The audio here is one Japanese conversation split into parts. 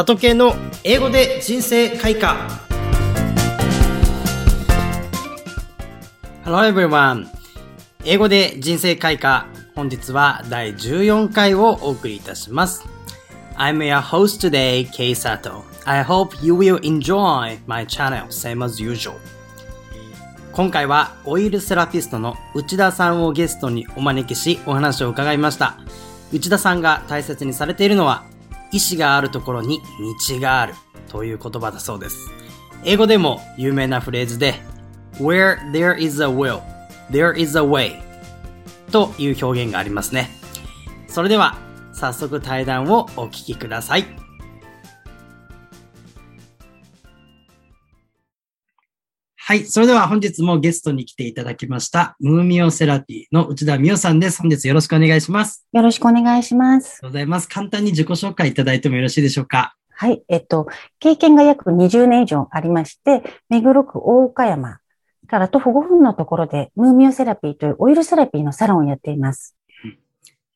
里系の英語で人生開花 Hello everyone 英語で人生開花本日は第14回をお送りいたします I'm your host today, K Sato. I hope you will enjoy my channel, same as usual. 今回はオイルセラピストの内田さんをゲストにお招きしお話を伺いました。内田さんが大切にされているのは意志があるところに道があるという言葉だそうです。英語でも有名なフレーズで Where there is a will, there is a way という表現がありますね。それでは早速対談をお聞きください。はい。それでは本日もゲストに来ていただきました、ムーミオセラピーの内田美代さんです。本日よろしくお願いします。よろしくお願いします。ありがとうございます。簡単に自己紹介いただいてもよろしいでしょうか？はい。えっと、経験が約20年以上ありまして、目黒区大岡山から徒歩5分のところで、ムーミオセラピーというオイルセラピーのサロンをやっています。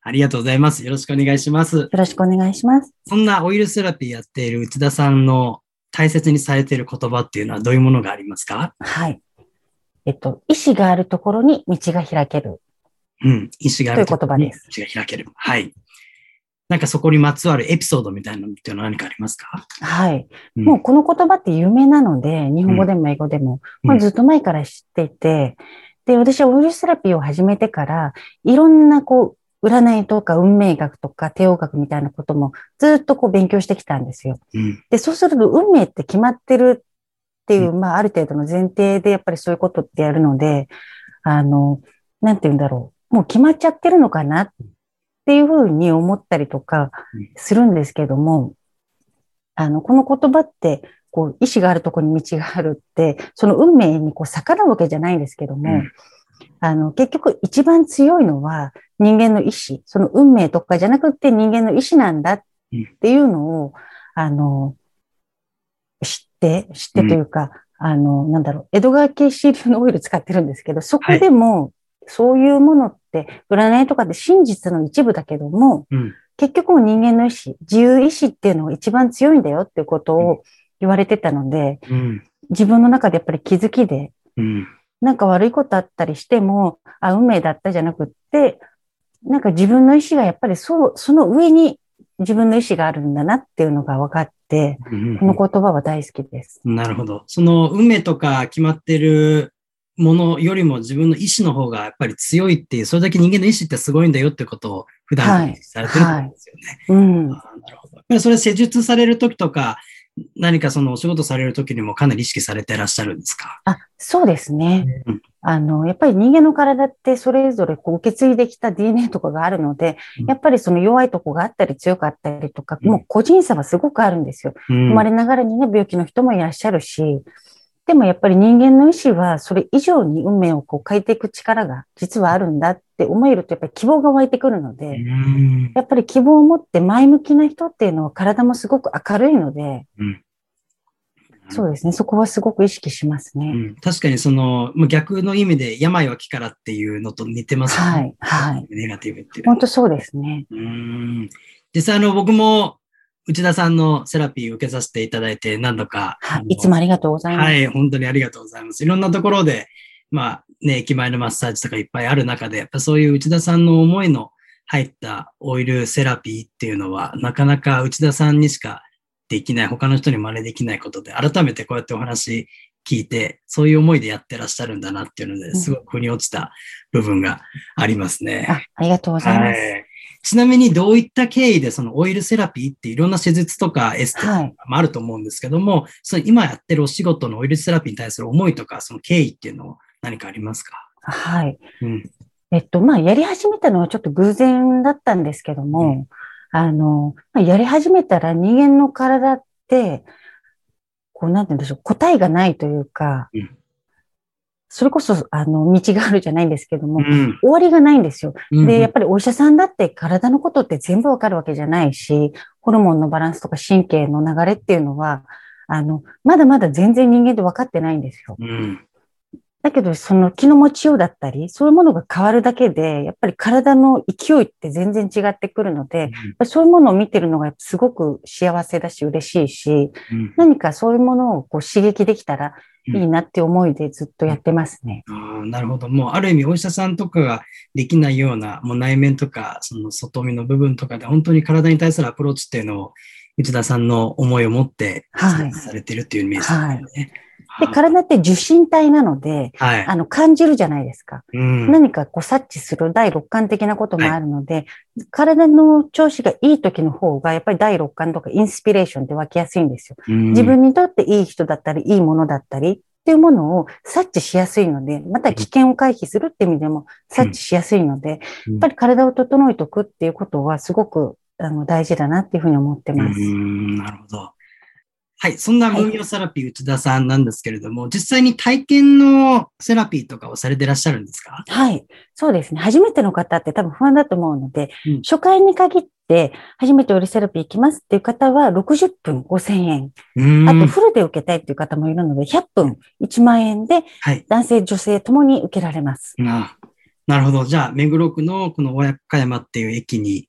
ありがとうございます。よろしくお願いします。よろしくお願いします。そんなオイルセラピーやっている内田さんの大切にされている言葉っていうのはどういうものがありますか？はい。えっと、意志があるところに道が開ける。うん、意志があるところに道が開ける。はい。なんかそこにまつわるエピソードみたいなのっていうのは何かありますか？はい、うん、もうこの言葉って有名なので、日本語でも英語でも、うん、まあ、ずっと前から知っていて、で、私はウイルスセラピーを始めてから、いろんなこう、占いとか運命学とか帝王学みたいなこともずっとこう勉強してきたんですよ。うん、で、そうすると運命って決まってるっていう、まあ、ある程度の前提でやっぱりそういうことってやるので、あの、なんて言うんだろう。もう決まっちゃってるのかなっていうふうに思ったりとかするんですけども、あの、この言葉って、こう、意志があるところに道があるって、その運命にこう逆らうわけじゃないんですけども、うん、あの、結局一番強いのは人間の意志、その運命とかじゃなくて人間の意志なんだっていうのを、あの、知って、知ってというか、うん、あの、なんだろう、江戸川系シールのオイル使ってるんですけど、そこでも、そういうものって、占いとかで真実の一部だけども、うん、結局人間の意志、自由意志っていうのが一番強いんだよっていうことを言われてたので、うん、自分の中でやっぱり気づきで、うん、なんか悪いことあったりしても、あ、運命だったじゃなくって、なんか自分の意志がやっぱりそう、その上に自分の意志があるんだなっていうのが分かって、この言葉は大好きです。なるほど。その運命とか決まってるものよりも自分の意志の方がやっぱり強いっていう、それだけ人間の意志ってすごいんだよってことを普段されてるんですよね。はいはい、うん。なるほど。それ施術されるときとか、何かそのお仕事されるときにもかなり意識されてらっしゃるんですか？あ、そうですね。うん、あの、やっぱり人間の体ってそれぞれこう受け継いできた DNA とかがあるので、うん、やっぱりその弱いとこがあったり強かったりとか、もう個人差はすごくあるんですよ。生まれながらにね、病気の人もいらっしゃるし、でもやっぱり人間の意志はそれ以上に運命をこう変えていく力が実はあるんだって思えるとやっぱり希望が湧いてくるので、やっぱり希望を持って前向きな人っていうのは体もすごく明るいので、そうですね。そこはすごく意識しますね。うん、確かにその、逆の意味で病は気からっていうのと似てますね。はい。はい。ネガティブっていう。本当そうですね。うん。実際あの、僕も内田さんのセラピー受けさせていただいて何度か。はい、いつもありがとうございます。はい、本当にありがとうございます。いろんなところで、まあね、駅前のマッサージとかいっぱいある中で、やっぱそういう内田さんの思いの入ったオイルセラピーっていうのは、なかなか内田さんにしかできない、他の人に真似できないことで、改めてこうやってお話聞いて、そういう思いでやってらっしゃるんだなっていうので、すごく腑に落ちた部分がありますね。あありがとうございます。はいちなみにどういった経緯でそのオイルセラピーっていろんな施術とかエステとかもあると思うんですけども、はい、その今やってるお仕事のオイルセラピーに対する思いとか、その経緯っていうのは何かありますか？はい。うん、えっと、まあ、やり始めたのはちょっと偶然だったんですけども、うん、あの、まあ、やり始めたら人間の体って、こう、なんて言うんでしょう、答えがないというか、うんそれこそ、あの、道があるじゃないんですけども、うん、終わりがないんですよ。で、やっぱりお医者さんだって体のことって全部わかるわけじゃないし、ホルモンのバランスとか神経の流れっていうのは、あの、まだまだ全然人間で分かってないんですよ。うん、だけど、その気の持ちようだったり、そういうものが変わるだけで、やっぱり体の勢いって全然違ってくるので、うん、そういうものを見てるのがすごく幸せだし嬉しいし、うん、何かそういうものをこう刺激できたらいいなって思いでずっとやってますね。うん、あなるほど。もうある意味お医者さんとかができないような、もう内面とか、その外見の部分とかで本当に体に対するアプローチっていうのを内田さんの思いを持ってされてるっていうイメージですね。はいはいで、体って受信体なので、はい、あの、感じるじゃないですか。うん、何かこう察知する第六感的なこともあるので、はい、体の調子がいい時の方が、やっぱり第六感とかインスピレーションって湧きやすいんですよ。うん、自分にとっていい人だったり、いいものだったりっていうものを察知しやすいので、また危険を回避するって意味でも察知しやすいので、うん、やっぱり体を整えておくっていうことはすごくあの大事だなっていうふうに思ってます。なるほど。はい。そんな分業セラピー内田さんなんですけれども、はい、実際に体験のセラピーとかをされていらっしゃるんですか？はい。そうですね。初めての方って多分不安だと思うので、うん、初回に限って初めてオリセラピー行きますっていう方は60分5000円。あとフルで受けたいっていう方もいるので、100分1万円で、男性、女性ともに受けられます。なるほど。じゃあ、目黒区のこの大谷山っていう駅に、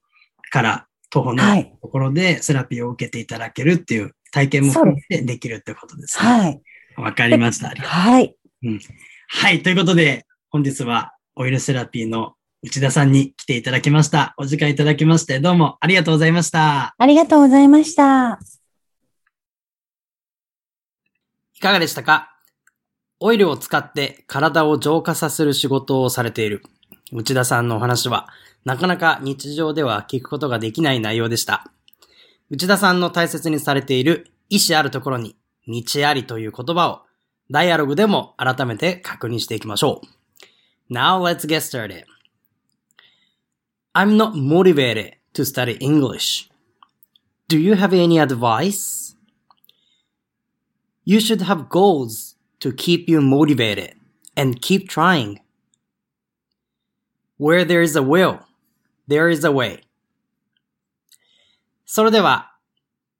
から徒歩のところでセラピーを受けていただけるっていう体験も含めてできるってことですね。はい。わかりました。はい、うん。はい。ということで、本日はオイルセラピーの内田さんに来ていただきました。お時間いただきまして、どうもありがとうございました。ありがとうございました。いかがでしたか？オイルを使って体を浄化させる仕事をされている内田さんのお話は、なかなか日常では聞くことができない内容でした。内田さんの大切にされている意志あるところに道ありという言葉をダイアログでも改めて確認していきましょう。Now let's get started. I'm not motivated to study English. Do you have any advice? You should have goals to keep you motivated and keep trying. Where there is a will, there is a way. それでは、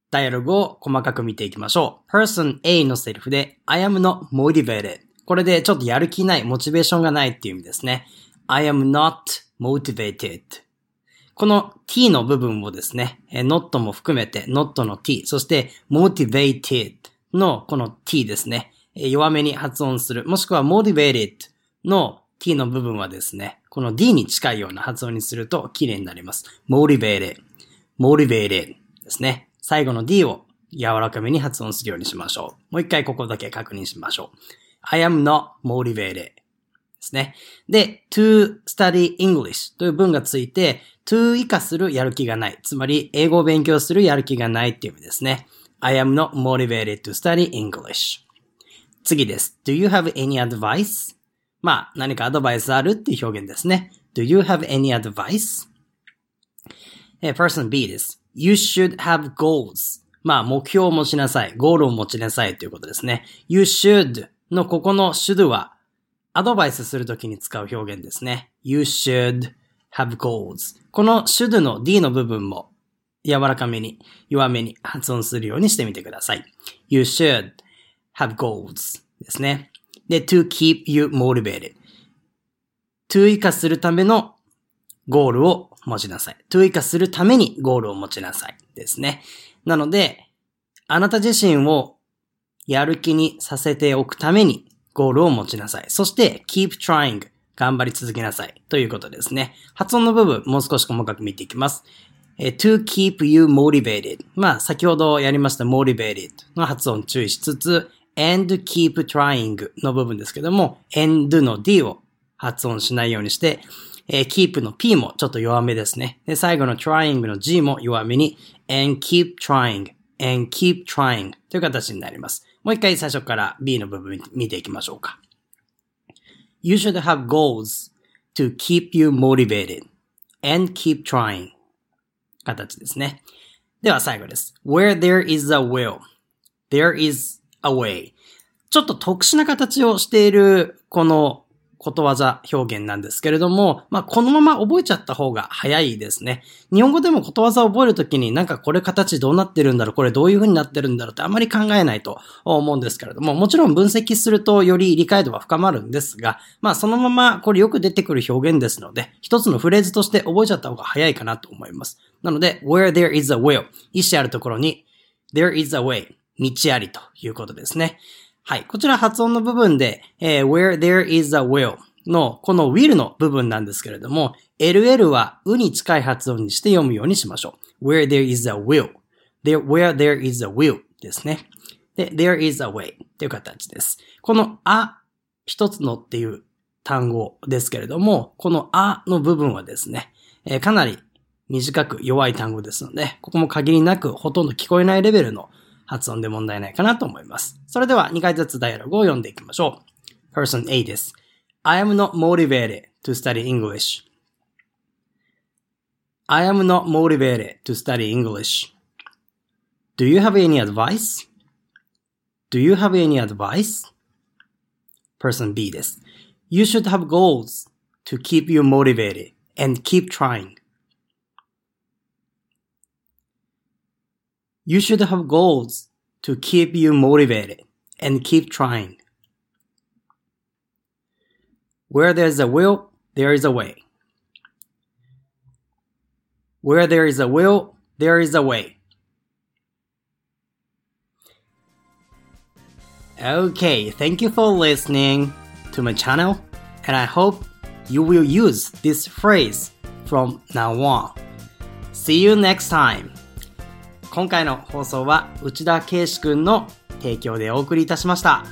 ダイアログを細かく見ていきましょう。person A のセリフで I am not motivated。これでちょっとやる気ない、モチベーションがないっていう意味ですね。I am not motivated。この t の部分をですね、not も含めて not の t、そして motivated のこの t ですね。弱めに発音する。もしくは motivated の t の部分はですね、この d に近いような発音にすると綺麗になります。motivated。Motivated ですね。最後の D を柔らかめに発音するようにしましょう。もう一回ここだけ確認しましょう。I am not motivated ですね。で、to study English という文がついて、to 以下するやる気がない。つまり、英語を勉強するやる気がないっていう意味ですね。I am not motivated to study English. 次です。Do you have any advice? まあ、何かアドバイスあるっていう表現ですね。Do you have any advice? えー、person B です。You should have goals. まあ、目標を持ちなさい。ゴールを持ちなさいということですね。You should のここの should は、アドバイスするときに使う表現ですね。You should have goals. この should の D の部分も柔らかめに、弱めに発音するようにしてみてください。You should have goals ですね。で、to keep you motivated. to 以下するためのゴールを持ちなさい。to 以下するためにゴールを持ちなさい。ですね。なので、あなた自身をやる気にさせておくためにゴールを持ちなさい。そして、keep trying 頑張り続けなさい。ということですね。発音の部分、もう少し細かく見ていきます。to keep you motivated まあ、先ほどやりました motivated の発音注意しつつ、and keep trying の部分ですけども、and の d を発音しないようにして、えー、keep の p もちょっと弱めですね。で、最後の trying の g も弱めに and keep trying and keep trying という形になります。もう一回最初から b の部分見ていきましょうか。You should have goals to keep you motivated and keep trying 形ですね。では最後です。Where there is a will, there is a way. ちょっと特殊な形をしているこのことわざ表現なんですけれども、まあ、このまま覚えちゃった方が早いですね。日本語でもことわざを覚えるときになんかこれ形どうなってるんだろう、これどういう風になってるんだろうってあまり考えないと思うんですけれども、もちろん分析するとより理解度は深まるんですが、まあ、そのままこれよく出てくる表現ですので、一つのフレーズとして覚えちゃった方が早いかなと思います。なので、where there is a will 意思あるところに there is a way 道ありということですね。はい。こちら発音の部分で、えー、where there is a will のこの will の部分なんですけれども、LL はうに近い発音にして読むようにしましょう。where there is a will. There, where there is a will ですね。で、there is a way っていう形です。このあ一つのっていう単語ですけれども、このあの部分はですね、えー、かなり短く弱い単語ですので、ここも限りなくほとんど聞こえないレベルの発音で問題ないかなと思います。それでは2回ずつダイアログを読んでいきましょう。Person A です。I am not motivated to study English. I am not motivated to study English. Do you have any advice? Do you have any advice? Person B です。You should have goals to keep you motivated and keep trying. You should have goals to keep you motivated and keep trying. Where there's a will, there is a way. Where there is a will, there is a way. Okay, thank you for listening to my channel, and I hope you will use this phrase from now on. See you next time! 今回の放送は内田圭司くんの提供でお送りいたしました。